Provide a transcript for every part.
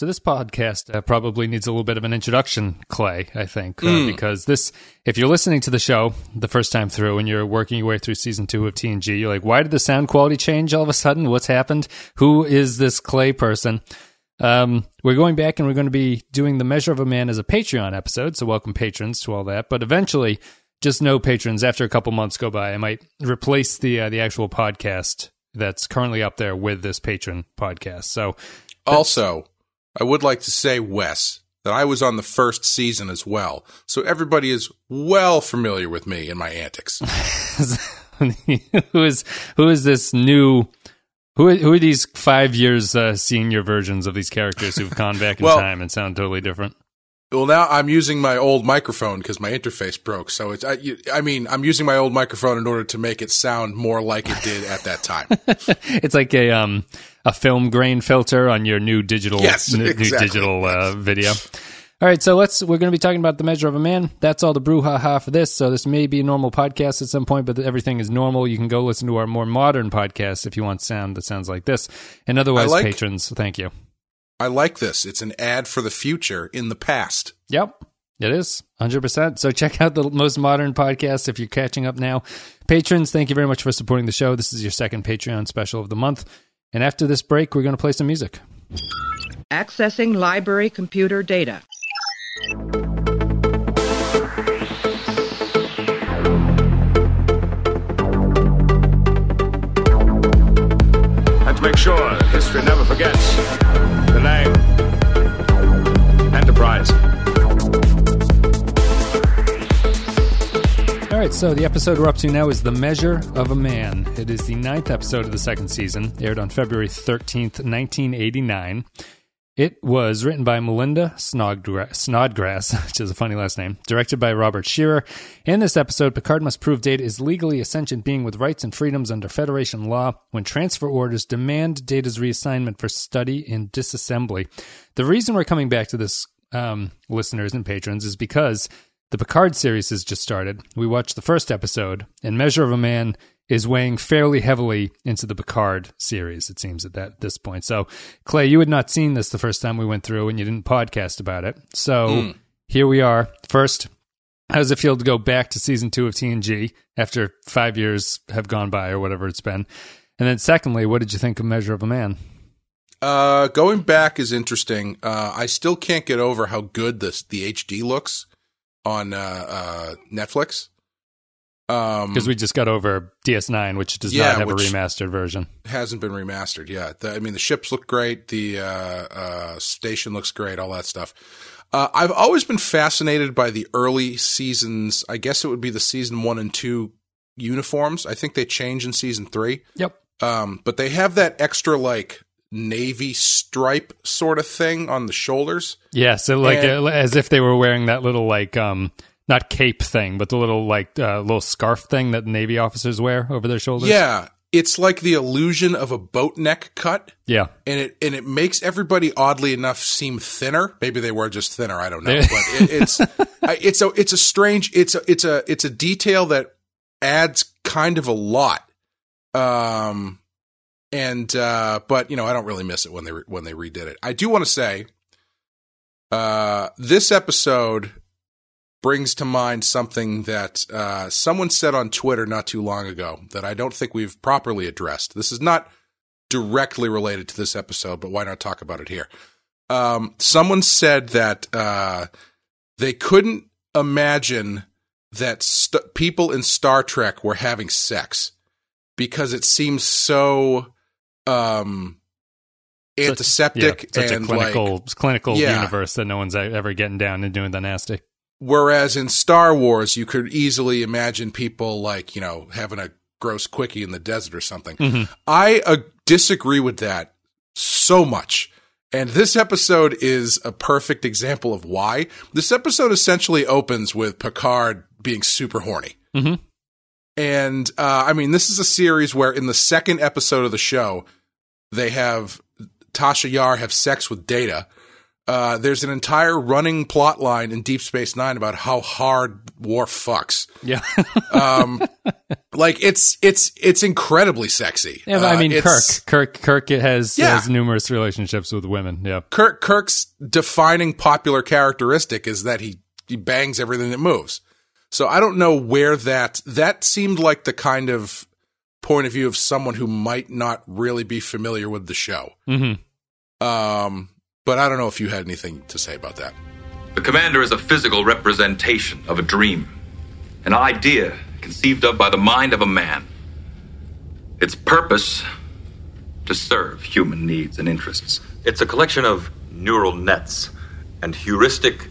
So this podcast uh, probably needs a little bit of an introduction, Clay. I think uh, mm. because this, if you're listening to the show the first time through and you're working your way through season two of TNG, you're like, why did the sound quality change all of a sudden? What's happened? Who is this Clay person? Um, we're going back and we're going to be doing the Measure of a Man as a Patreon episode. So welcome patrons to all that. But eventually, just no patrons. After a couple months go by, I might replace the uh, the actual podcast that's currently up there with this patron podcast. So also I would like to say, Wes, that I was on the first season as well, so everybody is well familiar with me and my antics. who is who is this new? Who who are these five years uh, senior versions of these characters who've gone back in well, time and sound totally different? Well, now I'm using my old microphone because my interface broke. So it's, I, I, mean, I'm using my old microphone in order to make it sound more like it did at that time. it's like a, um, a film grain filter on your new digital, yes, n- exactly. new digital, uh, video. All right. So let's, we're going to be talking about the measure of a man. That's all the brouhaha for this. So this may be a normal podcast at some point, but everything is normal. You can go listen to our more modern podcast if you want sound that sounds like this. And otherwise, like- patrons, thank you. I like this. It's an ad for the future in the past. Yep. It is 100%. So check out the most modern podcast if you're catching up now. Patrons, thank you very much for supporting the show. This is your second Patreon special of the month. And after this break, we're going to play some music. Accessing library computer data. Right, so the episode we're up to now is The Measure of a Man. It is the ninth episode of the second season, aired on February 13th, 1989. It was written by Melinda Snodgrass, which is a funny last name, directed by Robert Scheerer. In this episode, Picard must prove Data is legally a sentient being with rights and freedoms under Federation law when transfer orders demand Data's reassignment for study in disassembly. The reason we're coming back to this, um, listeners and patrons, is because the Picard series has just started. We watched the first episode, and Measure of a Man is weighing fairly heavily into the Picard series, it seems, at that this point. So, Clay, you had not seen this the first time we went through, and you didn't podcast about it. So, mm. here we are. First, how does it feel to go back to season two of TNG after five years have gone by, or whatever it's been? And then, secondly, what did you think of Measure of a Man? Uh, going back is interesting. Uh, I still can't get over how good this the HD looks on uh, uh, Netflix. Because um, we just got over DS9, which does yeah, not have a remastered version. Hasn't been remastered yet. The, I mean, the ships look great. The uh, uh, station looks great. All that stuff. Uh, I've always been fascinated by the early seasons. I guess it would be the season one and two uniforms. I think they change in season three. Yep. Um, but they have that extra like navy stripe sort of thing on the shoulders. Yeah, so like and, uh, as if they were wearing that little like um not cape thing, but the little like uh, little scarf thing that Navy officers wear over their shoulders. Yeah, it's like the illusion of a boat neck cut. Yeah, and it and it makes everybody oddly enough seem thinner. Maybe they were just thinner. I don't know, but it, it's it's a it's a strange it's a it's a it's a detail that adds kind of a lot. Um, and uh, but you know I don't really miss it when they re- when they redid it. I do want to say, uh, this episode brings to mind something that uh, someone said on Twitter not too long ago that I don't think we've properly addressed. This is not directly related to this episode, but why not talk about it here? Um, someone said that uh, they couldn't imagine that st- people in Star Trek were having sex because it seems so um, antiseptic such, yeah, such and a clinical like, clinical yeah. universe that no one's ever getting down and doing the nasty. Whereas in Star Wars, you could easily imagine people like, you know, having a gross quickie in the desert or something. Mm-hmm. I uh, disagree with that so much. And this episode is a perfect example of why. This episode essentially opens with Picard being super horny. Mm-hmm. And uh, I mean, this is a series where in the second episode of the show, they have Tasha Yar have sex with Data Uh, there's an entire running plot line in Deep Space Nine about how hard Worf fucks. Yeah. Um, like it's it's it's incredibly sexy. yeah, but I Uh, mean, Kirk, it's- Kirk, Kirk has, Yeah. has numerous relationships with women. Yeah. Kirk Kirk's defining popular characteristic is that he he bangs everything that moves. So I don't know where that that seemed like the kind of point of view of someone who might not really be familiar with the show. Mm-hmm. Um, but I don't know if you had anything to say about that. The commander is a physical representation of a dream, an idea conceived of by the mind of a man. Its purpose to serve human needs and interests. It's a collection of neural nets and heuristic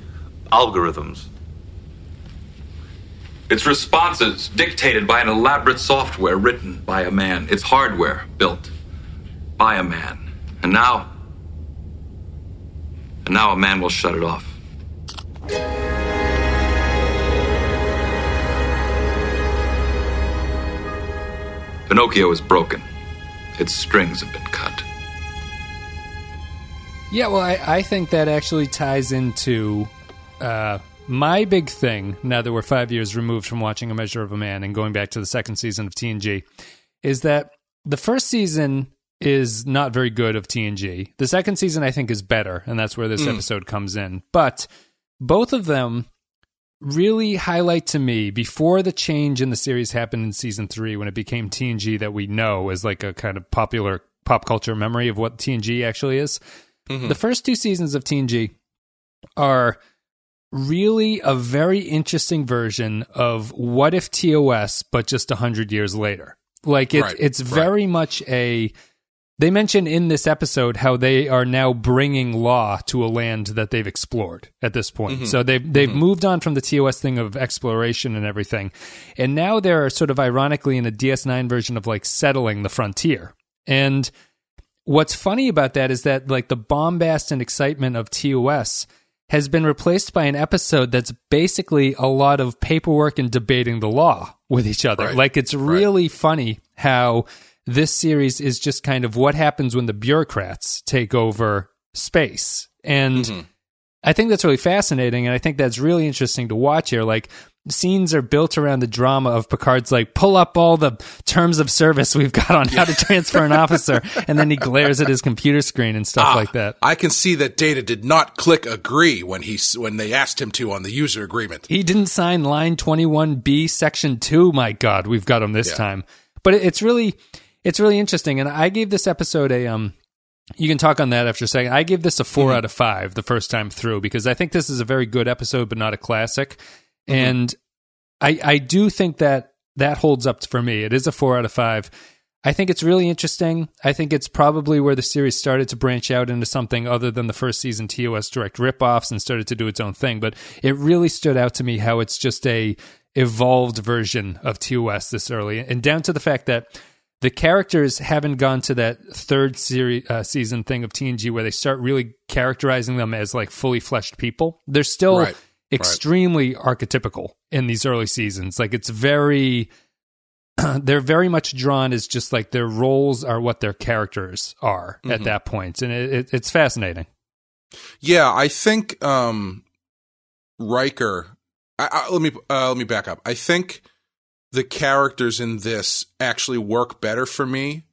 algorithms. Its responses dictated by an elaborate software written by a man. Its hardware built by a man. And now, and now a man will shut it off. Pinocchio is broken. Its strings have been cut. Yeah, well, I, I think that actually ties into uh, my big thing now that we're five years removed from watching A Measure of a Man and going back to the second season of TNG is that the first season is not very good of TNG. The second season, I think, is better, and that's where this mm. episode comes in. But both of them really highlight to me before the change in the series happened in season three when it became TNG that we know as like a kind of popular pop culture memory of what TNG actually is. Mm-hmm. The first two seasons of TNG are really a very interesting version of what if TOS, but just a hundred years later. Like it's Right, it's right. very much a. They mention in this episode how they are now bringing law to a land that they've explored at this point. Mm-hmm. So they've they've mm-hmm. moved on from the TOS thing of exploration and everything, and now they're sort of ironically in a DS9 version of like settling the frontier. And what's funny about that is that like the bombast and excitement of TOS has been replaced by an episode that's basically a lot of paperwork and debating the law with each other. Right. Like it's really funny how this series is just kind of what happens when the bureaucrats take over space. And mm-hmm. I think that's really fascinating and I think that's really interesting to watch here. Like scenes are built around the drama of Picard's like pull up all the terms of service we've got on how to transfer an officer and then he glares at his computer screen and stuff like that. I can see that Data did not click agree when he when they asked him to on the user agreement. He didn't sign line 21B section 2. My god, we've got him this Yeah. time. But it's really it's really interesting and I gave this episode a um you can talk on that after a second. I gave this a 4 out of 5 the first time through because I think this is a very good episode but not a classic. And I I do think that that holds up for me. It is a 4 out of 5. I think it's really interesting. I think it's probably where the series started to branch out into something other than the first season TOS direct ripoffs and started to do its own thing. But it really stood out to me how it's just a evolved version of TOS this early, and down to the fact that the characters haven't gone to that third series uh, season thing of TNG where they start really characterizing them as like fully fleshed people. They're still Right, right. extremely archetypical in these early seasons. Like it's very they're very much drawn as just like their roles are what their characters are Mm-hmm. at that point, and it, it, it's fascinating. Yeah, I think um, Riker. I, I, let me uh, let me back up. I think the characters in this actually work better for me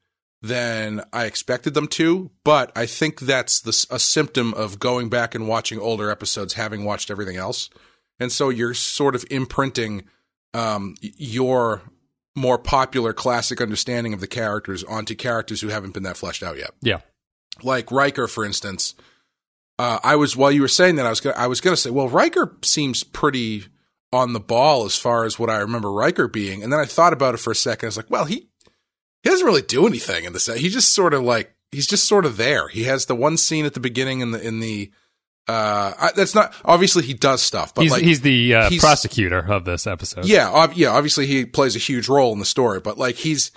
than I expected them to. But I think that's the, a symptom of going back and watching older episodes, having watched everything else, and so you're sort of imprinting um, your more popular classic understanding of the characters onto characters who haven't been that fleshed out yet Yeah, like Riker, for instance. Uh, I was while you were saying that I was gonna, I was going to say, well, Riker seems pretty on the ball as far as what I remember Riker being, and then I thought about it for a second. I was like, well, he he doesn't really do anything in this. He just sort of like he's just sort of there. He has the one scene at the beginning in the in the uh I, that's not obviously he does stuff, but he's like he's the uh, he's- prosecutor of this episode. yeah, ob- yeah. Obviously, he plays a huge role in the story, but like he's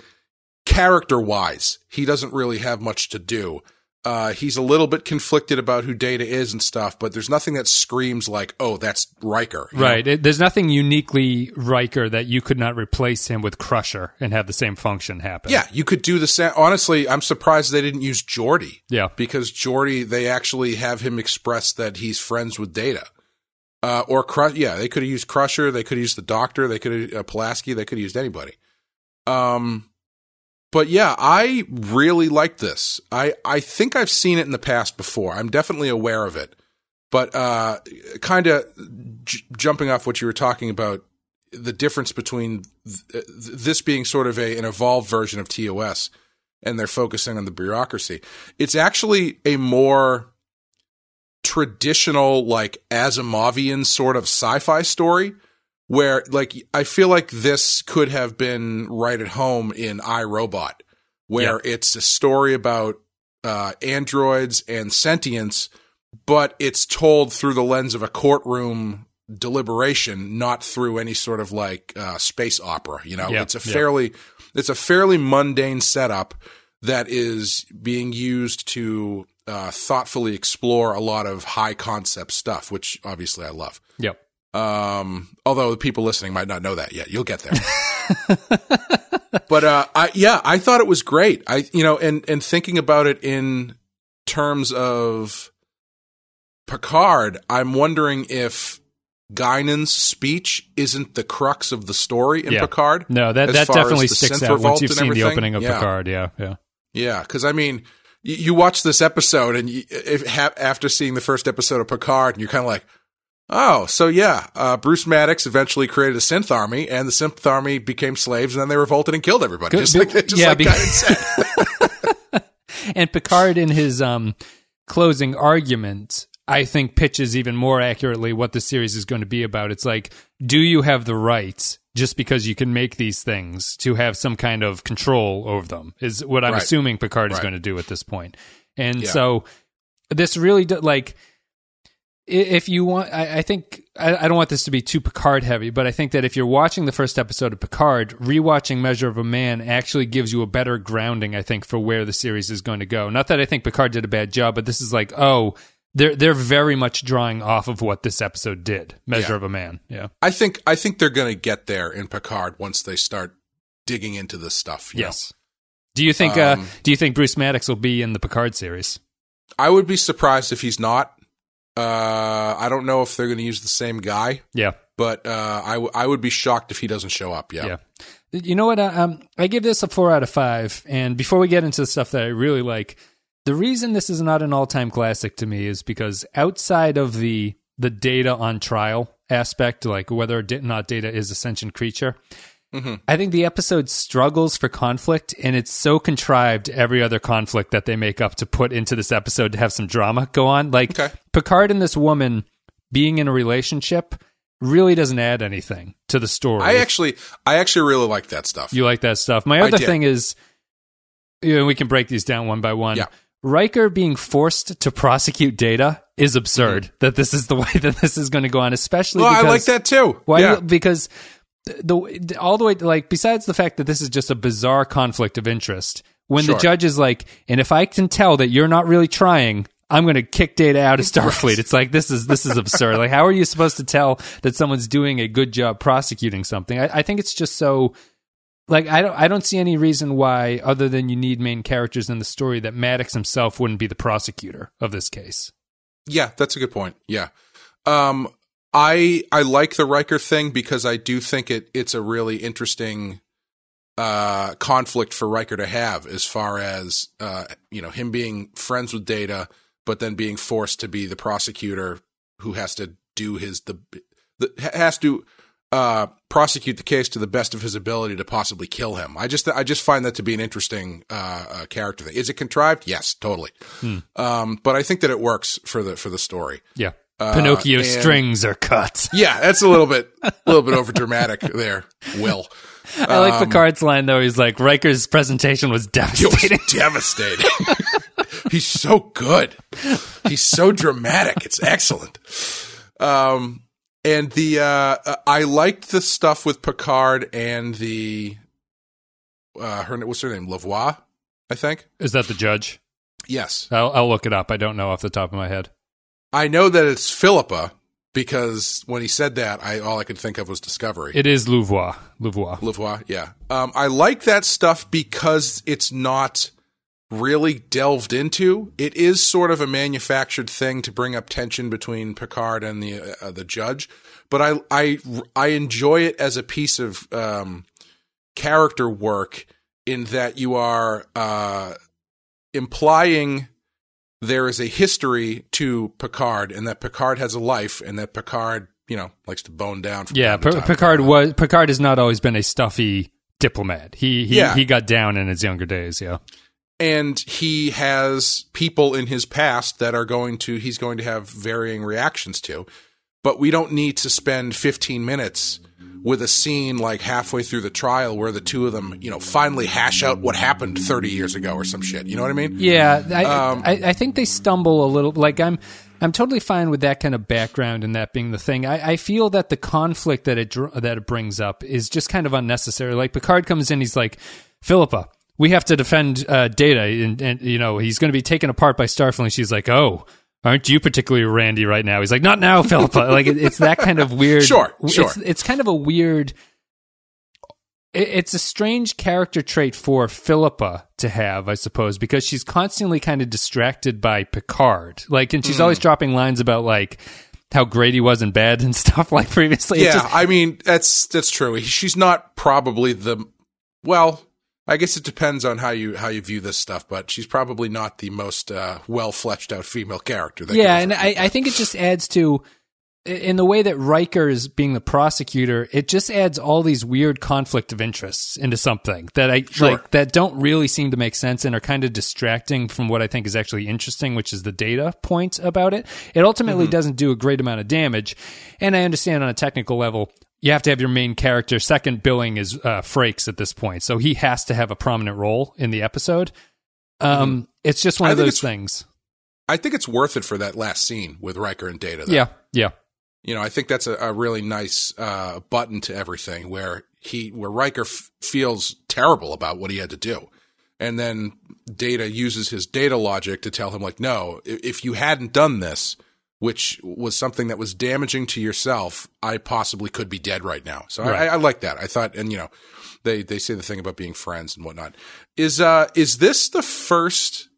character wise, he doesn't really have much to do. Uh, he's a little bit conflicted about who Data is and stuff, but there's nothing that screams like, "Oh, that's Riker." Right. It, there's nothing uniquely Riker that you could not replace him with Crusher and have the same function happen. Yeah, you could do the same. Honestly, I'm surprised they didn't use Geordi. Yeah. because Geordi, they actually have him express that he's friends with Data. Uh, or Cru- yeah, they could have used Crusher. They could have used the Doctor. They could have uh, Pulaski. They could have used anybody. Um, but yeah, I really like this. I I think I've seen it in the past before. I'm definitely aware of it. But uh, kind of j- jumping off what you were talking about, the difference between th- th- this being sort of a an evolved version of TOS and they're focusing on the bureaucracy. It's actually a more traditional, like Asimovian sort of sci-fi story where like I feel like this could have been right at home in I, Robot, where it's a story about uh, androids and sentience, but it's told through the lens of a courtroom deliberation, not through any sort of like uh, space opera. You know, Yeah, it's a yeah. fairly it's a fairly mundane setup that is being used to uh, thoughtfully explore a lot of high concept stuff, which obviously I love. Yep. Um, although the people listening might not know that yet. You'll get there. but uh, I yeah, I thought it was great. I you know, and and thinking about it in terms of Picard, I'm wondering if Guinan's speech isn't the crux of the story in Yeah. Picard. No, that that definitely sticks out once you've seen the opening of Yeah. Picard. Yeah, yeah. Yeah, because I mean, you, you watch this episode, and you, if, ha, after seeing the first episode of Picard, and you're kind of like, oh, so yeah, uh, Bruce Maddox eventually created a synth army, and the synth army became slaves, and then they revolted and killed everybody, Good- just like just yeah, like be- And Picard, in his um, closing argument, I think pitches even more accurately what the series is going to be about. It's like, do you have the right, just because you can make these things, to have some kind of control over them? Is what I'm Right. assuming Picard is going to do at this point. And Yeah. so, this really do, like. I- If you want, I, I think I, I don't want this to be too Picard heavy, but I think that if you're watching the first episode of Picard, rewatching Measure of a Man actually gives you a better grounding, I think, for where the series is going to go. Not that I think Picard did a bad job, but this is like, oh, they're they're very much drawing off of what this episode did. Measure Yeah. of a Man, yeah, I think I think they're going to get there in Picard once they start digging into this stuff. you know? yes. Do you think? uh, Um, do you think Bruce Maddox will be in the Picard series? I would be surprised if he's not. Uh, I don't know if they're going to use the same guy, Yeah, but uh, I, w- I would be shocked if he doesn't show up. Yeah. Yeah. You know what? uh, Um, I give this a four out of five. And before we get into the stuff that I really like, the reason this is not an all-time classic to me is because outside of the the data on trial aspect, like whether or not data is a sentient creature, I think the episode struggles for conflict, and it's so contrived every other conflict that they make up to put into this episode to have some drama go on. Like Okay. Picard and this woman being in a relationship really doesn't add anything to the story. I actually, I actually really like that stuff. You like that stuff. My other thing is, you know, we can break these down one by one. Yeah. Riker being forced to prosecute data is absurd. That this is the way that this is going to go on, especially. Mm-hmm. well, I like that too. Why? yeah. Because the, all the way like besides the fact that this is just a bizarre conflict of interest. When Sure. the judge is like, and if I can tell that you're not really trying. I'm going to kick data out of Starfleet. It's like this is this is absurd. Like, how are you supposed to tell that someone's doing a good job prosecuting something? I, I think it's just so like I don't I don't see any reason why other than you need main characters in the story that Maddox himself wouldn't be the prosecutor of this case. Yeah, that's a good point. Yeah. Um I I like the Riker thing because I do think it it's a really interesting uh conflict for Riker to have as far as uh you know him being friends with Data but then being forced to be the prosecutor who has to do his the, the has to uh prosecute the case to the best of his ability to possibly kill him. I just I just find that to be an interesting uh, uh character thing. Is it contrived? Yes, totally. Um but I think that it works for the for the story. Yeah. Uh, Pinocchio and- strings are cut. Yeah, that's a little bit a little bit over dramatic there, Will. I like Um, Picard's line though. He's like, Riker's presentation was It was devastating. devastating. He's so good. He's so dramatic. It's excellent. Um, and the uh, uh, I liked the stuff with Picard and the uh, her what's her name, Lavoie, I think. Is that the judge? Yes, I'll, I'll look it up. I don't know off the top of my head. I know that it's Philippa because when he said that, I all I could think of was Discovery. It is Louvois. Louvois. Louvois, yeah. Um, I like that stuff because it's not really delved into. It is sort of a manufactured thing to bring up tension between Picard and the uh, the judge, but I I I enjoy it as a piece of um, character work in that you are uh, implying there is a history to Picard and that Picard has a life and that Picard, you know, likes to bone down. From Yeah, P- Picard was Picard has not always been a stuffy diplomat. He he Yeah. he got down in his younger days. Yeah. and he has people in his past that are going to he's going to have varying reactions to but we don't need to spend 15 minutes with a scene like halfway through the trial where the two of them you know finally hash out what happened 30 years ago or some shit you know what i mean Yeah, I, Um, I, I think they stumble a little. Like I'm, I'm totally fine with that kind of background and that being the thing. I, I feel that the conflict that it dr- that it brings up is just kind of unnecessary. Like Picard comes in, he's like, Philippa, we have to defend uh, Data, and, and you know he's going to be taken apart by Starfleet. And she's like, oh. Aren't you particularly randy right now? He's like, not now, Philippa. like it, it's that kind of weird. Sure, it's- sure. It's, kind of a weird it- it's a strange character trait for Philippa to have, I suppose, because she's constantly kind of distracted by Picard. Like, and she's Hmm. always dropping lines about like how great he was in bed and stuff like previously. Yeah just- i mean that's that's true she's not probably the well i guess it depends on how you how you view this stuff but she's probably not the most uh, well fleshed out female character that yeah, and I. I think it just adds to in the way that Riker is being the prosecutor, it just adds all these weird conflict of interests into something that I Sure. like that don't really seem to make sense and are kind of distracting from what I think is actually interesting, which is the data point about it. It ultimately Mm-hmm. doesn't do a great amount of damage, and I understand on a technical level. You have to have your main character. Second billing is uh, Frakes at this point, so he has to have a prominent role in the episode. Um, It's just one Mm-hmm. Of those things. I think it's worth it for that last scene with Riker and Data. though. Yeah, yeah. You know, I think that's a, a really nice uh, button to everything where he where Riker f- feels terrible about what he had to do, and then Data uses his data logic to tell him like, no, if you hadn't done this, which was something that was damaging to yourself, I possibly could be dead right now. So Right. I, I like that. I thought, and you know, they they say the thing about being friends and whatnot. Is uh is this the first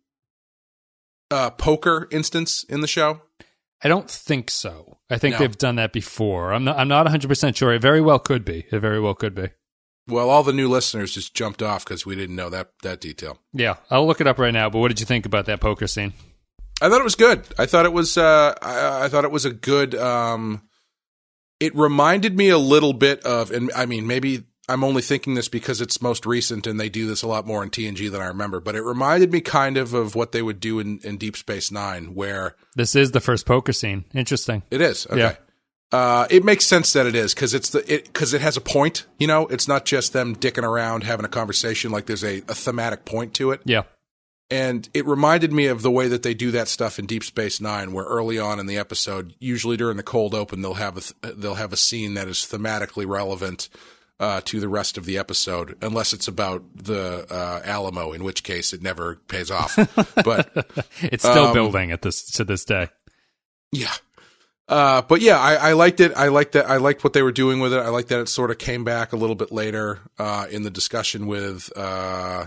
uh poker instance in the show? I don't think so. I think No. they've done that before. I'm not. I'm not 100 percent sure. It very well could be. It very well could be. Well, all the new listeners just jumped off because we didn't know that that detail. Yeah, I'll look it up right now. But what did you think about that poker scene? I thought it was good. I thought it was. Uh, I, I thought it was a good. Um, it reminded me a little bit of, and I mean, maybe I'm only thinking this because it's most recent and they do this a lot more in TNG than I remember. But it reminded me kind of of what they would do in, in Deep Space Nine, where This is the first poker scene. Interesting. it is. Okay. Yeah. Uh, it makes sense that it is because it's the it because it has a point. You know, it's not just them dicking around having a conversation. Like there's a, a thematic point to it. Yeah, And it reminded me of the way that they do that stuff in Deep Space Nine, where early on in the episode, usually during the cold open, they'll have a th- they'll have a scene that is thematically relevant uh, to the rest of the episode, unless it's about the uh, Alamo, in which case it never pays off. but it's still Um, building at this to this day. yeah. Uh, but yeah, I, I liked it. I liked that. I liked what they were doing with it. I liked that it sort of came back a little bit later uh, in the discussion with uh,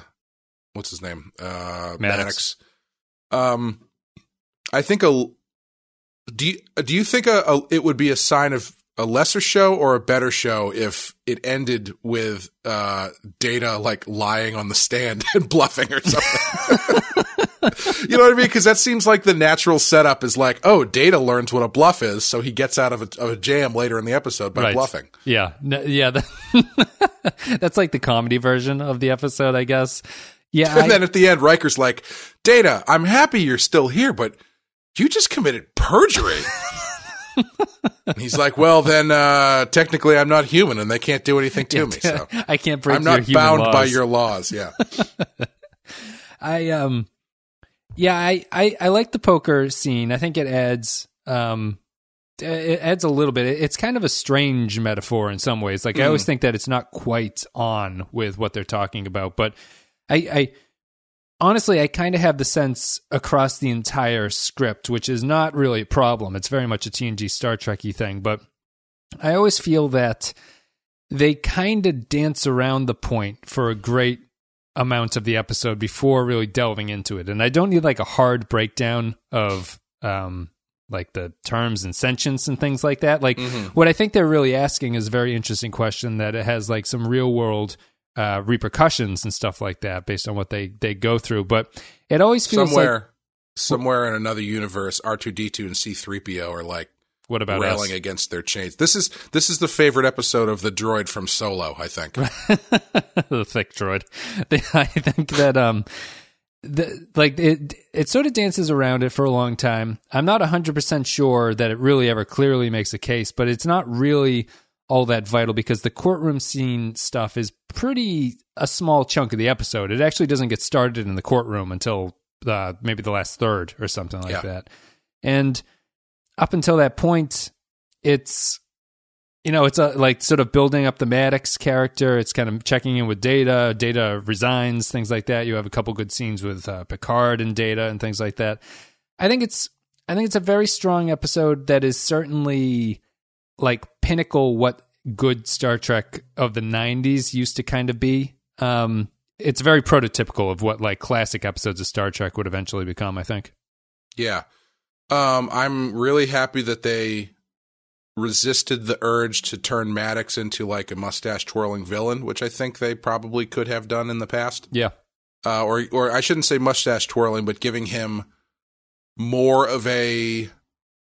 what's his name, uh, Maddox. Maddox. Um, I think a. Do you do you think a, a it would be a sign of a lesser show or a better show if it ended with uh, Data like lying on the stand and bluffing or something? you know what I mean? Because that seems like the natural setup is like, oh, Data learns what a bluff is, so he gets out of a, of a jam later in the episode by Right. bluffing. Yeah, N- yeah. that- that's like the comedy version of the episode, I guess. Yeah, And I- then at the end, Riker's like, Data, I'm happy you're still here, but you just committed perjury. and he's like, well, then uh, technically I'm not human and they can't do anything to me. So I can't break I'm not bound by your laws. Yeah. I um yeah, I, I I like the poker scene. I think it adds um it adds a little bit. It's kind of a strange metaphor in some ways. Like I always think that it's not quite on with what they're talking about, but I I honestly, I kind of have the sense across the entire script, which is not really a problem. It's very much a TNG Star Trekky thing, but I always feel that they kind of dance around the point for a great amount of the episode before really delving into it. And I don't need like a hard breakdown of um like the terms and sentience and things like that. Like what I think they're really asking is a very interesting question that it has like some real world uh, repercussions and stuff like that based on what they they go through. But it always feels somewhere, like somewhere in another universe, R two D two and C three PO are like what about railing us? against their chains. This is this is the favorite episode of the droid from Solo. I think. the thick droid. I think that um the, like it it sort of dances around it for a long time. I'm not 100% sure that it really ever clearly makes a case, but it's not really all that vital because the courtroom scene stuff is pretty a small chunk of the episode. It actually doesn't get started in the courtroom until uh, maybe the last third or something like Yeah. that. And up until that point, it's you know, it's a, like sort of building up the Maddox character. It's kind of checking in with Data. Data resigns, things like that. You have a couple good scenes with uh, Picard and Data and things like that. I think it's I think it's a very strong episode that is certainly like pinnacle what good Star Trek of the '90s used to kind of be. Um, it's very prototypical of what like classic episodes of Star Trek would eventually become. I think. Yeah. Um, I'm really happy that they resisted the urge to turn Maddox into like a mustache twirling villain, which I think they probably could have done in the past. Yeah. Uh, or, or I shouldn't say mustache twirling, but giving him more of a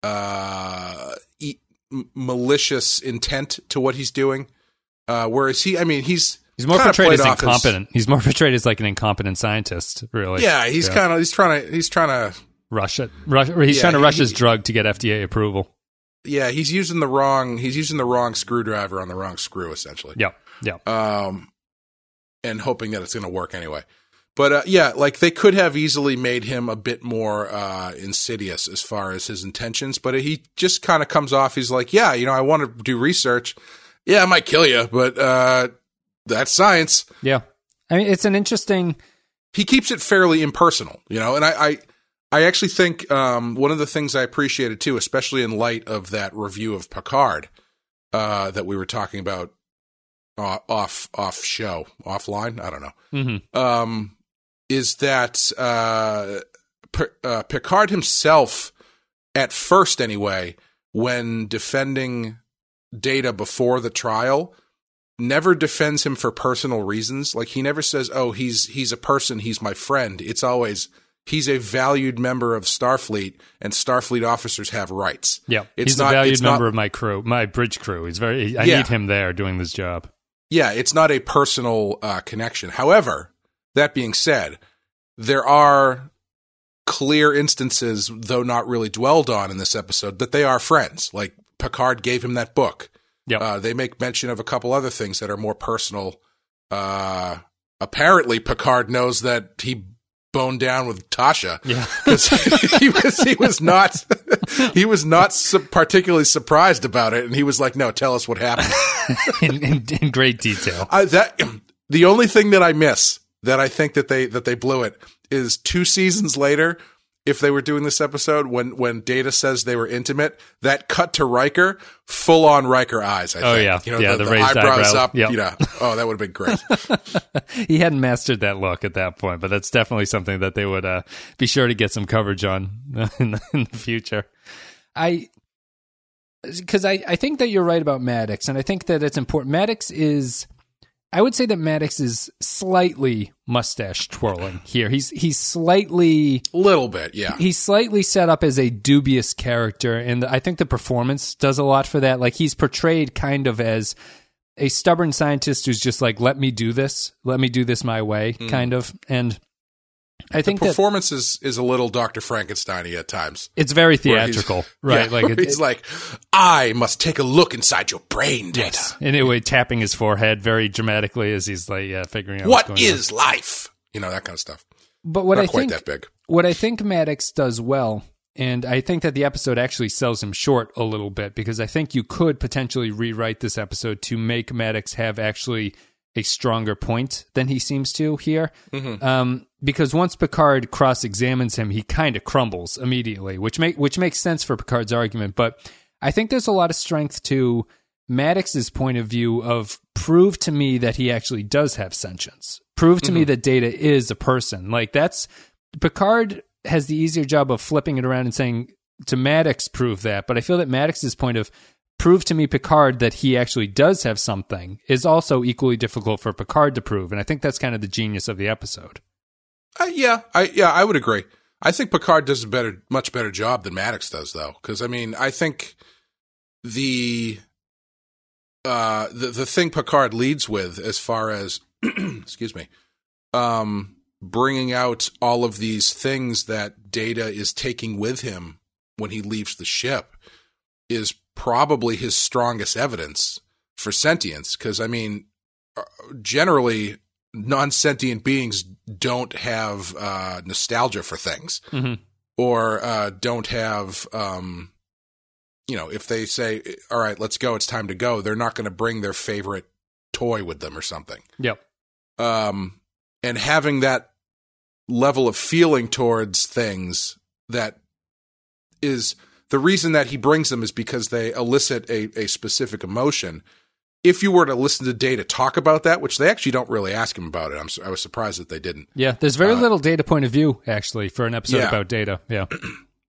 uh, e- m- malicious intent to what he's doing. Uh, whereas he, I mean, he's He's more portrayed as incompetent. He's more portrayed as like an incompetent scientist, really. yeah, he's kind of he's trying to he's trying to rush it. Rush, he's Yeah, trying to he- rush his drug to get FDA approval. yeah he's using the wrong he's using the wrong screwdriver on the wrong screw essentially. Yeah, yeah. um, and hoping that it's going to work anyway. But uh, yeah, like they could have easily made him a bit more uh, insidious as far as his intentions, but he just kind of comes off. He's like, yeah, you know, I want to do research. Yeah, I might kill you, but uh, that's science. yeah. I mean, it's an interesting. He keeps it fairly impersonal, you know, and I. I I actually think um, one of the things I appreciated too, especially in light of that review of Picard uh, that we were talking about uh, off off show offline. I don't know. mhm. um, is that uh, P- uh, Picard himself, at first anyway, when defending Data before the trial, never defends him for personal reasons. Like he never says, "Oh, he's he's a person, he's my friend." It's always he's a valued member of Starfleet, and Starfleet officers have rights. Yeah. It's he's not- a valued it's not- member of my crew, my bridge crew. He's very. I Yeah. need him there doing this job. Yeah, it's not a personal uh, connection. However, that being said, there are clear instances, though not really dwelled on in this episode, that they are friends. Like Picard gave him that book. Yep. Uh, they make mention of a couple other things that are more personal. Uh, apparently, Picard knows that he boned down with Tasha. Yeah. he was he was not he was not su- particularly surprised about it, and he was like, "No, tell us what happened." in, in, in great detail. I, that the only thing that I miss that I think that they that they blew it is two seasons later. If they were doing this episode when when Data says they were intimate, that cut to Riker, full on Riker eyes. I Oh, think. yeah. you know, Yeah, the, the the raised eyebrows eyebrow. up. Yep. You know, oh, that would have been great. He hadn't mastered that look at that point, but that's definitely something that they would uh, be sure to get some coverage on in the, in the future. I because I, I think that you're right about Maddox, and I think that it's important. Maddox is, I would say that Maddox is slightly mustache twirling here. He's he's slightly little bit, yeah. he's slightly set up as a dubious character, and I think the performance does a lot for that. Like he's portrayed kind of as a stubborn scientist who's just like, "Let me do this, let me do this my way," hmm. kind of. And I think that Performance is, is a little Doctor Frankenstein at times. it's very theatrical, right? yeah, like it, he's like, I must take a look inside your brain, Data. anyway, tapping his forehead very dramatically as he's like uh, figuring out What what's going on. life? You know that kind of stuff. But what Not I quite think that big. what I think Maddox does well, and I think that the episode actually sells him short a little bit because I think you could potentially rewrite this episode to make Maddox have actually a stronger point than he seems to here. Um, because once Picard cross examines him, he kind of crumbles immediately, which make which makes sense for Picard's argument. But I think there's a lot of strength to Maddox's point of view of prove to me that he actually does have sentience. Prove to me mm-hmm. that Data is a person. Like that's Picard has the easier job of flipping it around and saying to Maddox prove that, but I feel that Maddox's point of prove to me Picard that he actually does have something is also equally difficult for Picard to prove, and I think that's kind of the genius of the episode. Uh, yeah, I yeah, I would agree. I think Picard does a better, much better job than Maddox does, though. Because I mean, I think the uh the the thing Picard leads with, as far as excuse me, um, bringing out all of these things that Data is taking with him when he leaves the ship, is probably his strongest evidence for sentience. Because I mean, uh, generally non-sentient beings don't have uh, nostalgia for things Mm-hmm. or uh, don't have um, you know if they say all right let's go it's time to go they're not going to bring their favorite toy with them or something Yep. um, and having that level of feeling towards things that is the reason that he brings them is because they elicit a, a specific emotion. If you were to listen to Data talk about that, which they actually don't really ask him about it, I'm, I was surprised that they didn't. Yeah, there's very little data point of view actually for an episode Uh, Yeah. about data. Yeah.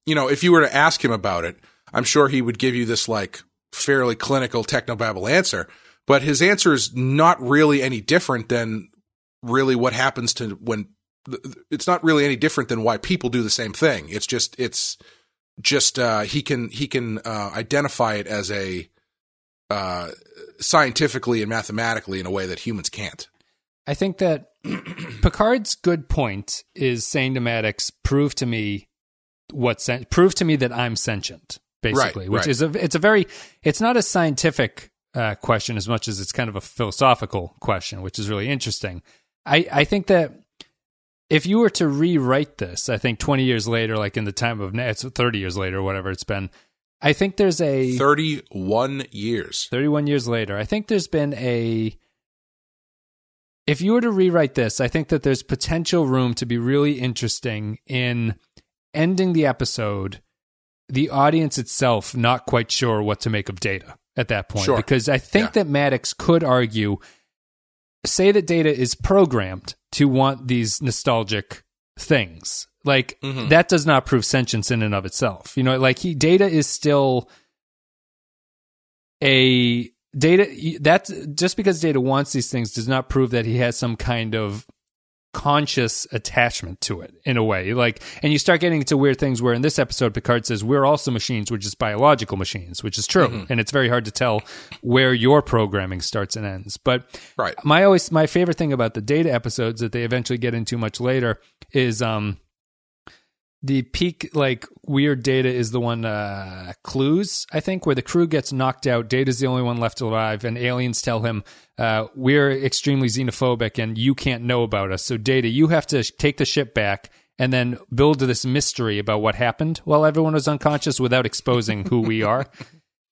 You know, if you were to ask him about it, I'm sure he would give you this like fairly clinical technobabble answer. But his answer is not really any different than really what happens to when it's not really any different than why people do the same thing. It's just it's just uh, he can he can uh, identify it as a uh, scientifically and mathematically in a way that humans can't. I think that Picard's good point is saying to Maddox, prove to me what sen- prove to me that I'm sentient, basically, Right, which right. is a it's a very it's not a scientific uh, question as much as it's kind of a philosophical question, which is really interesting. I I think that if you were to rewrite this, I think 20 years later, like in the time of it's 30 years later, whatever it's been, I think there's a 31 years. 31 years later, I think there's been a. If you were to rewrite this, I think that there's potential room to be really interesting in ending the episode, the audience itself not quite sure what to make of data at that point. Sure. Because I think Yeah. that Maddox could argue, say that data is programmed to want these nostalgic things. Like Mhm. that does not prove sentience in and of itself. You know, like he data is still a data that's just because data wants these things does not prove that he has some kind of conscious attachment to it in a way like and you start getting into weird things where in this episode picard says we're also machines we're just biological machines which is true and it's very hard to tell where your programming starts and ends but Right. my always my favorite thing about the data episodes that they eventually get into much later is um the peak like weird data is the one uh clues i think where the crew gets knocked out. Data's the only one left alive and aliens tell him uh we're extremely xenophobic and you can't know about us. So data you have to take the ship back and then build this mystery about what happened while everyone was unconscious without exposing who we are.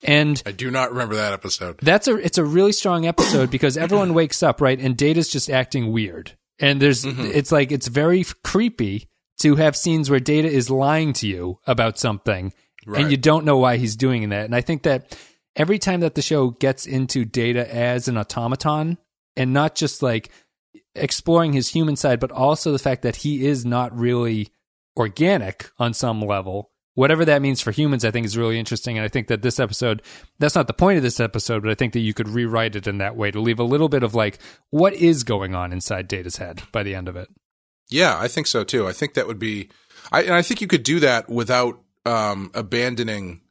And I do not remember that episode. that's a it's a really strong episode because everyone wakes up right and data's just acting weird. And there's it's like it's very f- creepy to have scenes where data is lying to you about something Right. and you don't know why he's doing that. And i think that every time that the show gets into data as an automaton and not just like exploring his human side but also the fact that he is not really organic on some level whatever that means for humans i think is really interesting. And i think that this episode that's not the point of this episode but i think that you could rewrite it in that way to leave a little bit of like what is going on inside data's head by the end of it Yeah, I think so too. I think that would be, I, and I think you could do that without um, abandoning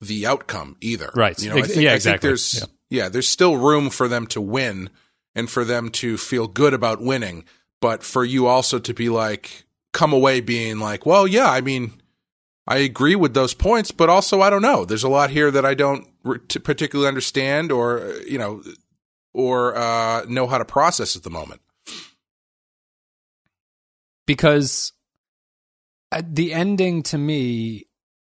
the outcome either. Right. You know, I think, yeah, I exactly. think there's, Yeah. yeah. there's still room for them to win and for them to feel good about winning, but for you also to be like, come away being like, well, yeah, I mean, I agree with those points, but also I don't know. There's a lot here that I don't particularly understand or, you know, or uh, know how to process at the moment. Because uh, the ending to me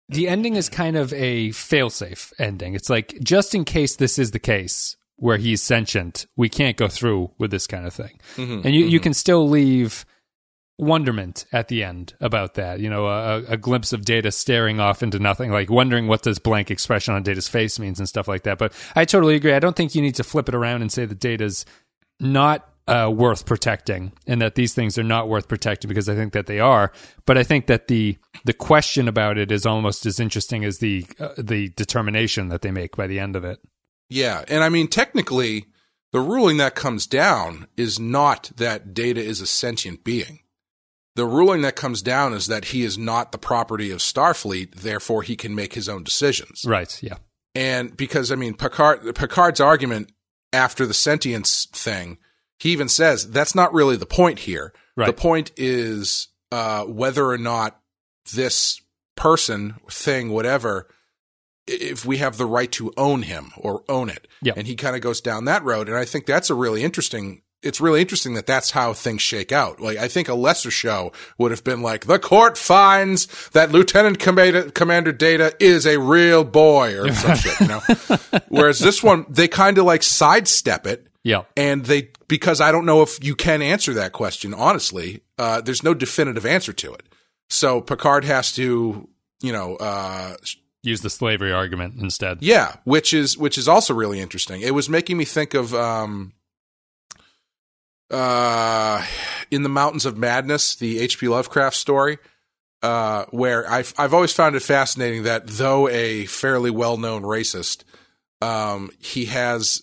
the ending is kind of a failsafe ending it's like just in case this is the case where he's sentient we can't go through with this kind of thing and you, you can still leave wonderment at the end about that. You know, a, a glimpse of Data staring off into nothing, like wondering what this blank expression on Data's face means and stuff like that. But I totally agree. I don't think you need to flip it around and say that Data's not uh, worth protecting and that these things are not worth protecting because I think that they are. But I think that the the question about it is almost as interesting as the uh, the determination that they make by the end of it. Yeah, and I mean technically, the ruling that comes down is not that Data is a sentient being. The ruling that comes down is that he is not the property of Starfleet, therefore he can make his own decisions. Right. Yeah. And because I mean Picard Picard's argument after the sentience thing, he even says that's not really the point here. Right. The point is uh, whether or not this person, thing, whatever, if we have the right to own him or own it. Yep. And he kind of goes down that road. And I think that's a really interesting. It's really interesting that that's how things shake out. Like, I think a lesser show would have been like, the court finds that Lieutenant Commander, Commander Data is a real boy or some shit, you know? Whereas this one, they kind of like sidestep it Yeah. and they because I don't know if you can answer that question honestly. Uh, there's no definitive answer to it, so Picard has to, you know, uh, Use the slavery argument instead. yeah, which is which is also really interesting. It was making me think of um, uh, in the Mountains of Madness, the H.P. Lovecraft story. Uh, where I've I've always found it fascinating that though a fairly well known racist, um, he has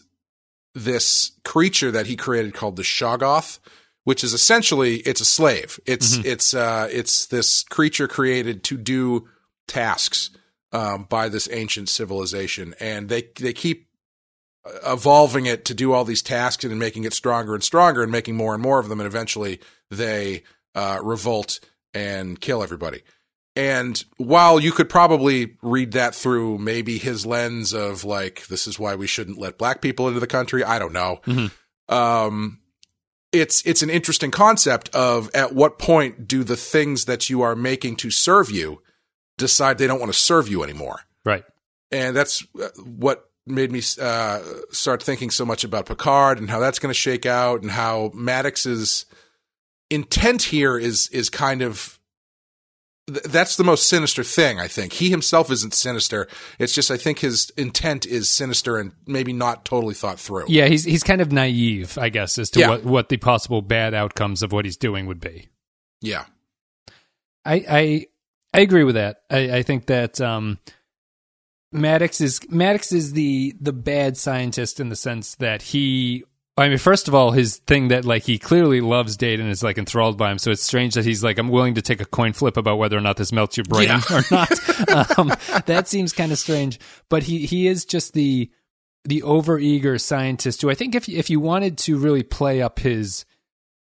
this creature that he created called the Shoggoth, which is essentially it's a slave. It's it's uh it's this creature created to do tasks um, by this ancient civilization, and they they keep evolving it to do all these tasks and making it stronger and stronger and making more and more of them, and eventually they uh, revolt and kill everybody. And while you could probably read that through maybe his lens of like, this is why we shouldn't let black people into the country, I don't know. Um, it's it's an interesting concept of at what point do the things that you are making to serve you decide they don't want to serve you anymore Right. and that's uh, what made me uh, start thinking so much about Picard and how that's going to shake out, and how Maddox's intent here is is kind of th- that's the most sinister thing. I think he himself isn't sinister. It's just I think his intent is sinister and maybe not totally thought through. Yeah, he's he's kind of naive, I guess, as to Yeah. what, what the possible bad outcomes of what he's doing would be. Yeah, I I, I agree with that. I, I think that um, Maddox is Maddox is the the bad scientist in the sense that he. I mean, first of all, his thing that like he clearly loves Data and is like enthralled by him. So it's strange that he's like, I'm willing to take a coin flip about whether or not this melts your brain Yeah. or not. um, that seems kind of strange. But he he is just the the overeager scientist who I think if if you wanted to really play up his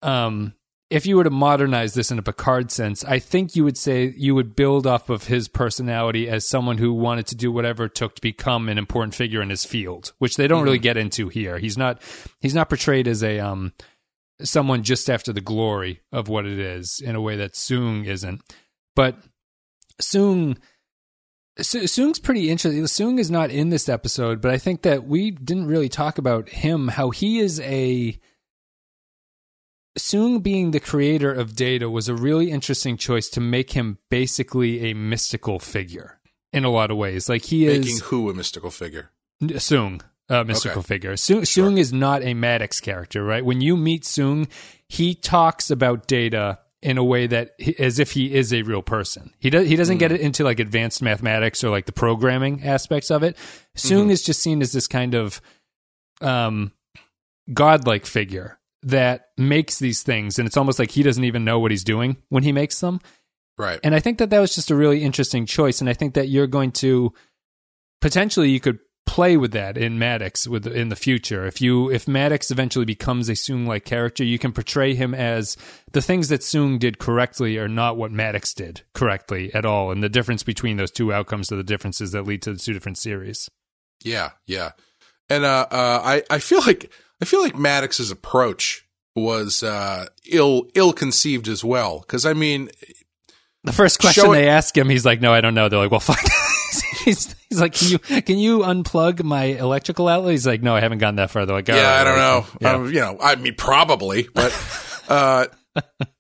um if you were to modernize this in a Picard sense, I think you would say you would build off of his personality as someone who wanted to do whatever it took to become an important figure in his field, which they don't really get into here. He's not he's not portrayed as a um someone just after the glory of what it is in a way that Soong isn't. But Soong Soong's pretty interesting. Soong is not in this episode, but I think that we didn't really talk about him. How he is a Soong being the creator of Data was a really interesting choice to make him basically a mystical figure in a lot of ways. Like he is making is who a mystical figure. Soong, a mystical Okay. figure. Soong, Soong is not a Maddox character, right? When you meet Soong, he talks about Data in a way that as if he is a real person. He does he doesn't get it into like advanced mathematics or like the programming aspects of it. Soong is just seen as this kind of um godlike figure that makes these things and it's almost like he doesn't even know what he's doing when he makes them. Right. And I think that that was just a really interesting choice. And I think that you're going to potentially you could play with that in Maddox with in the future. If you if Maddox eventually becomes a Soong like character, you can portray him as the things that Soong did correctly are not what Maddox did correctly at all. And the difference between those two outcomes are the differences that lead to the two different series. Yeah, yeah. And uh, uh, I I feel like I feel like Maddox's approach was uh, ill ill conceived as well. Because I mean, The first question Show it- they ask him, he's like, "No, I don't know." They're like, "Well, fuck." he's, he's like, "Can you can you unplug my electrical outlet?" He's like, "No, I haven't gotten that far." They're like, "All yeah, I don't know. Yeah. Um, you know, I mean, probably, but uh,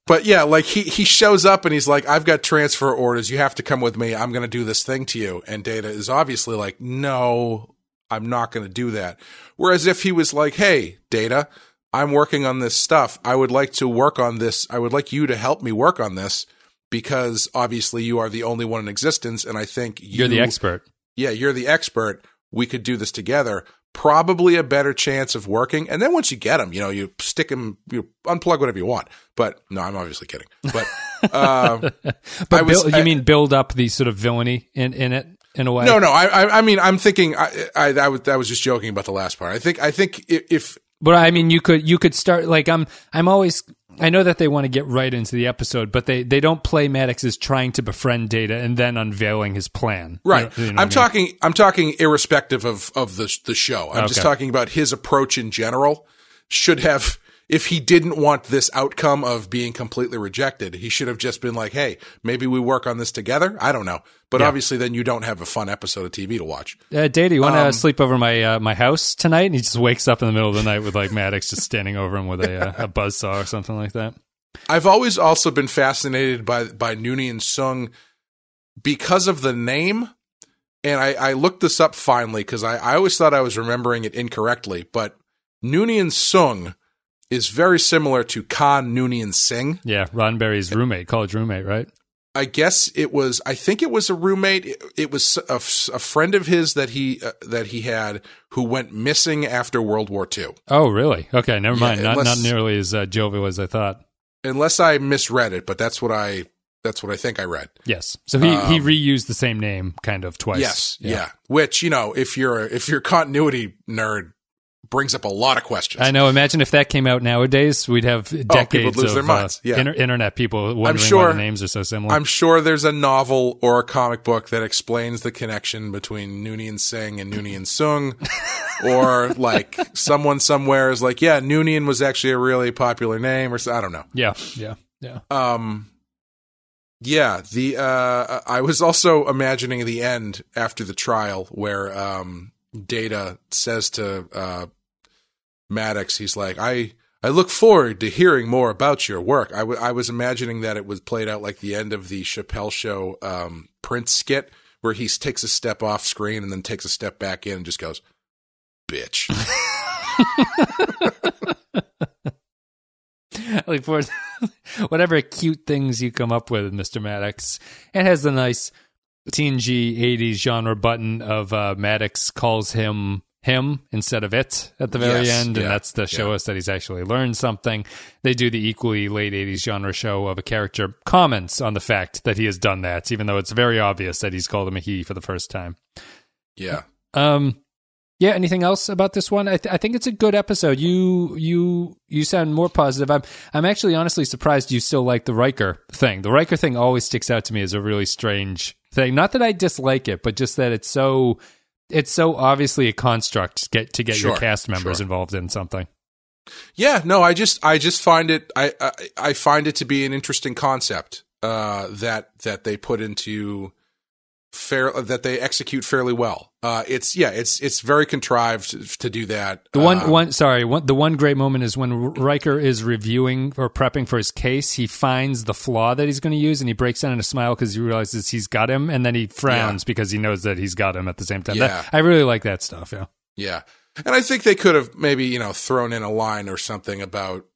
but yeah, like he he shows up and he's like, "I've got transfer orders. You have to come with me. I'm going to do this thing to you." And Data is obviously like, "No, I'm not going to do that." Whereas if he was like, "Hey, Data, I'm working on this stuff. I would like to work on this. I would like you to help me work on this because obviously you are the only one in existence, and I think you, You're the expert. Yeah, you're the expert. We could do this together." Probably a better chance of working. And then once you get them, you know, you stick them, you unplug whatever you want. But no, I'm obviously kidding. But uh, But was- build, you I- mean build up the sort of villainy in, in it in a way? No, no. I, I, I mean, I'm thinking. I, I, I was, I was just joking about the last part. I think, I think if, if But I mean, you could you could start like I'm I'm always I know that they want to get right into the episode, but they they don't play Maddox as trying to befriend Data and then unveiling his plan. right, You know- you know I'm I mean? talking, I'm talking irrespective of of the the show. I'm just talking about his approach in general. Should have, if he didn't want this outcome of being completely rejected, he should have just been like, "Hey, maybe we work on this together." I don't know, but obviously, then you don't have a fun episode of TV to watch. Uh, Data, you want to Um, sleep over my uh, my house tonight? And he just wakes up in the middle of the night with like Maddox just standing over him with a uh, a buzzsaw or something like that. I've always also been fascinated by by Noonien Soong because of the name. And I, I looked this up finally because I, I always thought I was remembering it incorrectly. But Noonien Soong is very similar to Khan Noonien Singh. Yeah, Roddenberry's roommate, college roommate, right? I guess it was. I think it was a roommate. It, it was a, a friend of his that he uh, that he had who went missing after World War II. Oh, really? Okay, never Yeah, mind. Not not nearly as uh, jovial as I thought. Unless I misread it, but that's what I that's what I think I read. Yes. So he, he Um, reused the same name kind of twice. Yes, yeah. Which you know, if you're a, if you're a continuity nerd, brings up a lot of questions. I know. Imagine if that came out nowadays, we'd have decades lose of their minds. uh, Yeah. inter- internet people wondering why sure- the names are so similar. I'm sure there's a novel or a comic book that explains the connection between Noonien Singh and Noonien Soong, or like someone somewhere is like, yeah, Noonien was actually a really popular name, or so, I don't know. yeah, yeah, yeah. Um, yeah, the uh, I was also imagining the end after the trial where um, Data says to uh, Maddox, he's like, I I look forward to hearing more about your work. I, w- I was imagining that it was played out like the end of the Chappelle Show um, Prince skit where he takes a step off screen and then takes a step back in and just goes, "Bitch." like for whatever cute things you come up with, Mr. Maddox. It has the nice TNG 80s genre button of uh, Maddox calls him him instead of it at the very Yes, end, yeah, and that's to show yeah. us that he's actually learned something. They do the equally late 80s genre show of a character comments on the fact that he has done that, even though it's very obvious that he's called him a he for the first time. yeah. Um, yeah. Anything else about this one? I, th- I think it's a good episode. You you you sound more positive. I'm I'm actually honestly surprised you still like the Riker thing. The Riker thing always sticks out to me as a really strange thing. Not that I dislike it, but just that it's so it's so obviously a construct to get to get your cast members sure. involved in something. Yeah, no, I just I just find it I I, I find it to be an interesting concept uh, that that they put into fair that they execute fairly well. Uh, it's yeah, it's it's very contrived to do that. The one, Um, one, sorry, one, the one great moment is when Riker is reviewing or prepping for his case. He finds the flaw that he's going to use, and he breaks down in a smile because he realizes he's got him, and then he frowns because he knows that he's got him at the same time. That- Yeah. I really like that stuff. Yeah, Yeah, and I think they could have maybe you know thrown in a line or something about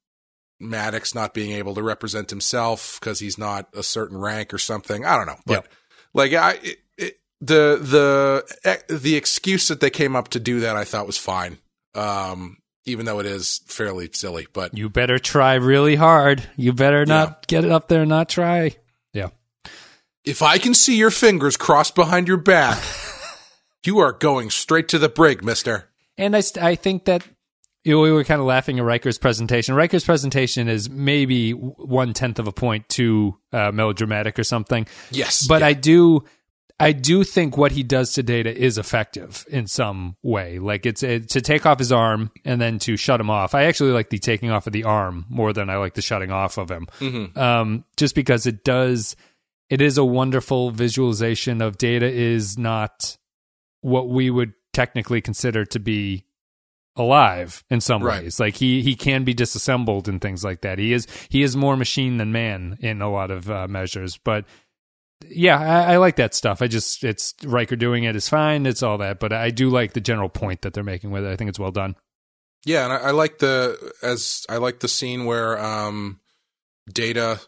Maddox not being able to represent himself because he's not a certain rank or something. I don't know, but Yep. like I. It, the the the excuse that they came up to do that I thought was fine, um, even though it is fairly silly. But you better try really hard. You better not get it up there and not try. Yeah, if I can see your fingers crossed behind your back, you are going straight to the brig, Mister. and I, st- I think that you know, we were kind of laughing at Riker's presentation. Riker's presentation is maybe one tenth of a point too uh, melodramatic or something. Yes, but yeah. I do I do think what he does to Data is effective in some way. Like it's it, to take off his arm and then to shut him off. I actually like the taking off of the arm more than I like the shutting off of him. Mm-hmm. Um, just because it does, it is a wonderful visualization of Data is not what we would technically consider to be alive in some Right. ways. Like he he can be disassembled and things like that. He is he is more machine than man in a lot of uh, measures. But yeah, I, I like that stuff. I just it's Riker doing it is fine. It's all that, but I do like the general point that they're making with it. I think it's well done. Yeah, and I, I like the as I like the scene where um, Data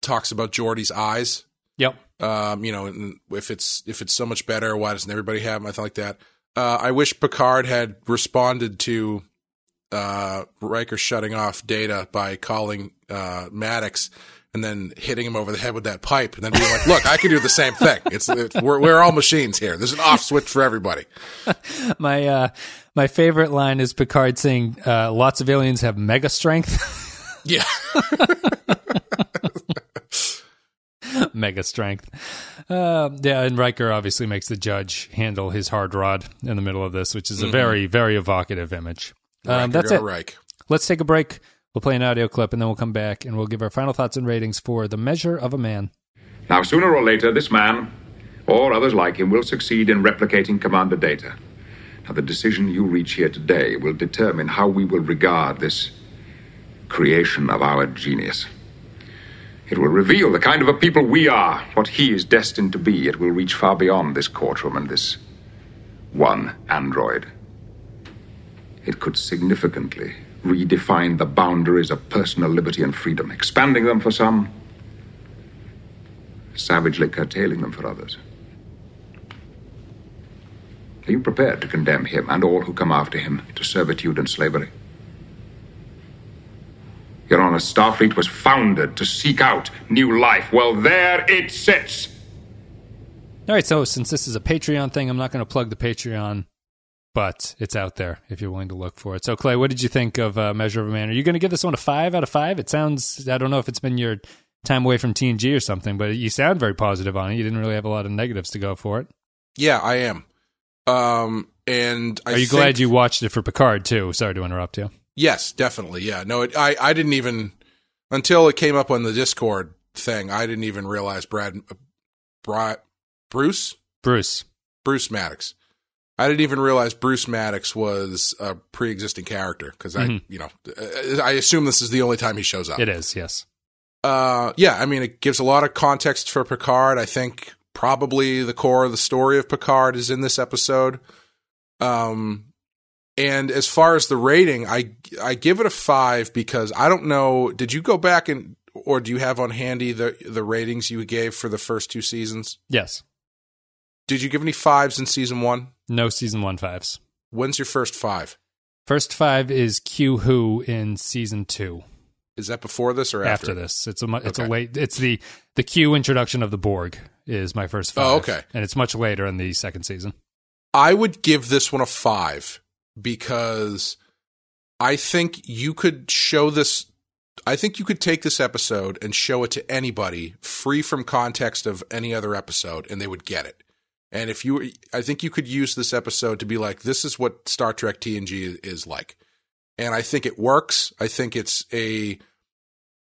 talks about Geordi's eyes. Yep. Um, you know, if it's if it's so much better, why doesn't everybody have them? I think like that. Uh, I wish Picard had responded to uh, Riker shutting off Data by calling uh, Maddox and then hitting him over the head with that pipe, and then being like, "Look, I can do the same thing. It's, it's we're we're all machines here. There's an off switch for everybody." My uh my favorite line is Picard saying uh, lots of aliens have mega strength. Yeah, mega strength. Uh, yeah, and Riker obviously makes the judge handle his hard rod in the middle of this, which is a very, very evocative image. Um, that's it. Reich. Let's take a break. We'll play an audio clip and then we'll come back and we'll give our final thoughts and ratings for The Measure of a Man. Now, sooner or later, this man, or others like him, will succeed in replicating Commander Data. Now, the decision you reach here today will determine how we will regard this creation of our genius. It will reveal the kind of a people we are, what he is destined to be. It will reach far beyond this courtroom and this one android. It could significantly redefine the boundaries of personal liberty and freedom, expanding them for some, savagely curtailing them for others. Are you prepared to condemn him and all who come after him to servitude and slavery? Your Honor, Starfleet was founded to seek out new life. Well, there it sits. All right, so since this is a Patreon thing, I'm not going to plug the Patreon, but it's out there if you're willing to look for it. So, Clay, what did you think of uh, Measure of a Man? Are you going to give this one a five out of five? It sounds, I don't know if it's been your time away from TNG or something, but you sound very positive on it. You didn't really have a lot of negatives to go for it. Yeah, I am. Um, and I Are you think- glad you watched it for Picard, too? Sorry to interrupt you. Yes, definitely. Yeah. No, it, I I didn't even until it came up on the Discord thing. I didn't even realize Brad, Brad Bruce Bruce. Bruce Maddox. I didn't even realize Bruce Maddox was a pre-existing character because I, you know, I assume this is the only time he shows up. It is, yes. Uh, yeah, I mean, it gives a lot of context for Picard. I think probably the core of the story of Picard is in this episode. Um, and as far as the rating, I I give it a five because I don't know. Did you go back and or do you have on handy the the ratings you gave for the first two seasons? Yes. Did you give any fives in season one? No season one fives. When's your first five? First five is Q Who in season two. Is that before this or After, after? this, it's a it's a Okay. late. It's the the Q introduction of the Borg is my first oh, five. Oh, okay. and it's much later in the second season. I would give this one a five because I think you could show this. I think you could take this episode and show it to anybody free from context of any other episode and they would get it. And if you, I think you could use this episode to be like, this is what Star Trek TNG is like. And I think it works. I think it's a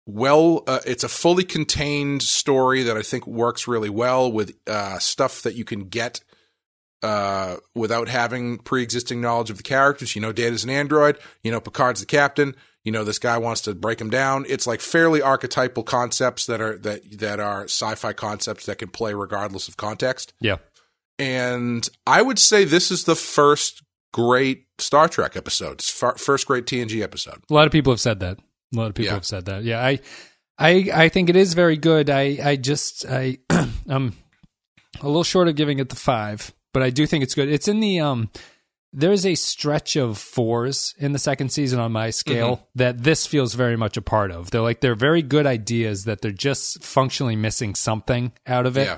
well, uh, it's a fully contained story that I think works really well with uh, stuff that you can get uh, without having pre-existing knowledge of the characters. You know, Data's an android. You know, Picard's the captain. You know, this guy wants to break him down. It's like fairly archetypal concepts that are that that are sci-fi concepts that can play regardless of context. Yeah, And I would say this is the first great Star Trek episode. It's fir- first great TNG episode. a lot of people have said that. A lot of people Yeah. have said that. Yeah, I, I, I think it is very good. I, I just, I, I'm a little short of giving it the five, but I do think it's good. It's in the um. There's a stretch of fours in the second season on my scale Mm-hmm. that this feels very much a part of. They're like they're very good ideas that they're just functionally missing something out of it. Yeah.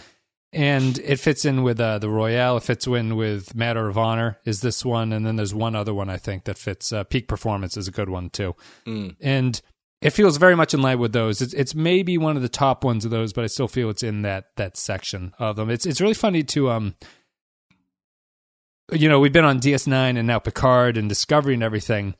And it fits in with uh, the Royale. It fits in with Matter of Honor. Is this one, and then there's one other one I think that fits. Uh, Peak Performance is a good one too, and it feels very much in line with those. It's it's maybe one of the top ones of those, but I still feel it's in that that section of them. It's it's really funny to um. You know, we've been on DS9 and now Picard and Discovery and everything.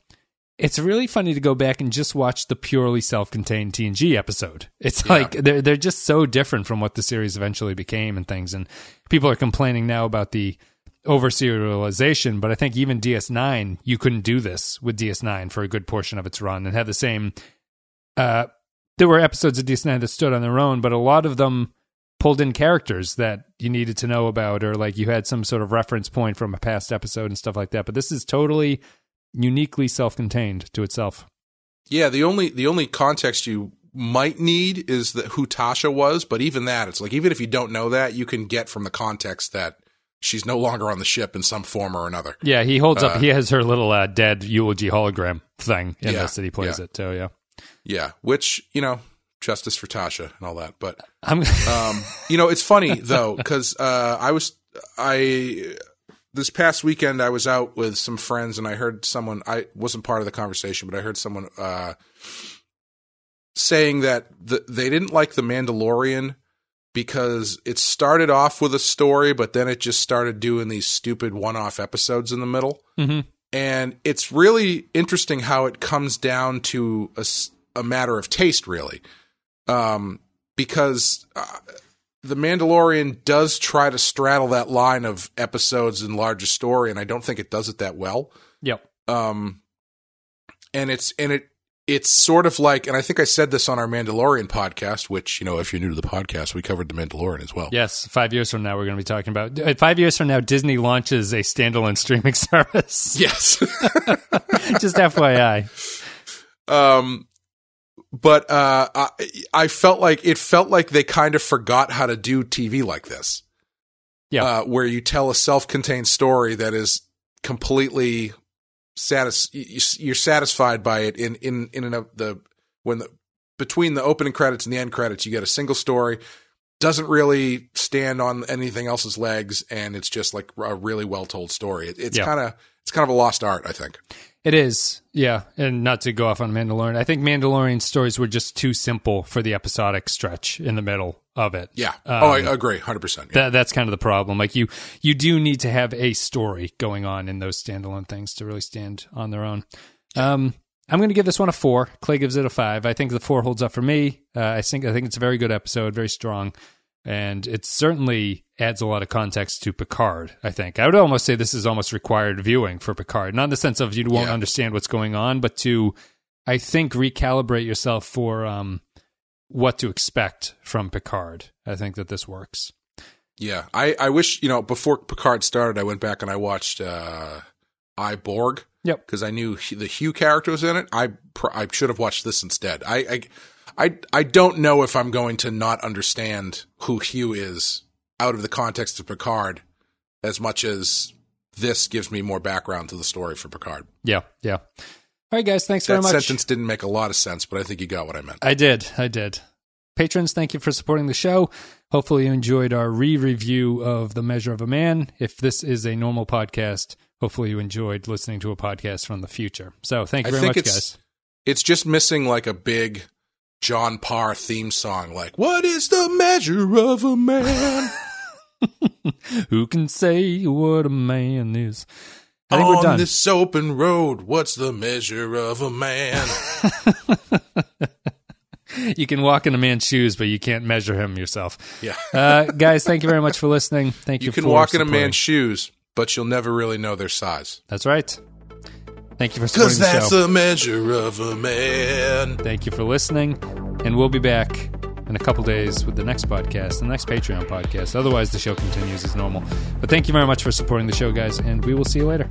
It's really funny to go back and just watch the purely self-contained TNG episode. It's Yeah. like they're they're just so different from what the series eventually became and things. And people are complaining now about the over serialization, but I think even DS9, you couldn't do this with DS9 for a good portion of its run and have the same. Uh, there were episodes of DS9 that stood on their own, but a lot of them pulled in characters that you needed to know about, or like you had some sort of reference point from a past episode and stuff like that. But this is totally uniquely self-contained to itself. Yeah, the only the only context you might need is that who Tasha was, but even that, it's like even if you don't know that, you can get from the context that she's no longer on the ship in some form or another. Yeah, he holds Uh, up. He has her little uh, dead eulogy hologram thing in Yeah, this that he plays yeah. it too. Yeah, Yeah, which you know, justice for Tasha and all that. But I'm. um, you know, it's funny though because uh, I was I this past weekend I was out with some friends and I heard someone I wasn't part of the conversation, but I heard someone uh, saying that the, they didn't like the Mandalorian because it started off with a story, but then it just started doing these stupid one-off episodes in the middle. Mhm. And it's really interesting how it comes down to a matter of taste, really, um, because uh, the Mandalorian does try to straddle that line of episodes and larger story, and I don't think it does it that well Yep. um and it's and it it's sort of like and i think i said this on our mandalorian podcast which you know if you're new to the podcast we covered the mandalorian as well Yes, five years from now, we're going to be talking about. uh, Five years from now, Disney launches a standalone streaming service. yes Just FYI. um but uh I, I felt like it felt like they kind of forgot how to do tv like this Yeah. uh, where you tell a self-contained story that is completely satis- you- you're satisfied by it in in in and of the when the between the opening credits and the end credits you get a single story doesn't really stand on anything else's legs and it's just like a really well told story it, it's Yeah. kind of it's kind of a lost art i think It is, yeah, and not to go off on Mandalorian. I think Mandalorian stories were just too simple for the episodic stretch in the middle of it. yeah Um, oh i agree 100% yeah. That, that's kind of the problem. Like you, you do need to have a story going on in those standalone things to really stand on their own. Um, I'm going to give this one a four. Clay gives it a five. I think the four holds up for me. Uh, I think I think it's a very good episode, very strong, and it certainly adds a lot of context to Picard. I think I would almost say this is almost required viewing for Picard, not in the sense of you won't Yeah. understand what's going on, but to I think recalibrate yourself for um, what to expect from Picard. I think that this works. Yeah, I, I wish you know before Picard started, I went back and I watched uh, I Borg. Yep. because I knew the Hugh character was in it. I pr- I should have watched this instead. I, I I I don't know if I'm going to not understand who Hugh is out of the context of Picard as much as this gives me more background to the story for Picard. Yeah, yeah. All right, guys. Thanks very much. That sentence didn't make a lot of sense, but I think you got what I meant. I did. I did. Patrons, thank you for supporting the show. Hopefully, you enjoyed our re review of The Measure of a Man. If this is a normal podcast, hopefully, you enjoyed listening to a podcast from the future. So, thank you very much, it's guys. it's just missing like a big John Parr theme song, like "What is the measure of a man?" Who can say what a man is? I think On we're done. this open road, what's the measure of a man? You can walk in a man's shoes, but you can't measure him yourself. yeah. Uh, guys, thank you very much for listening. Thank you. You can walk in a man's shoes, but you'll never really know their size. That's right. Thank you for supporting Because that's show. the measure of a man. Thank you for listening, and we'll be back in a couple days with the next podcast, the next Patreon podcast. Otherwise, the show continues as normal. But thank you very much for supporting the show, guys, and we will see you later.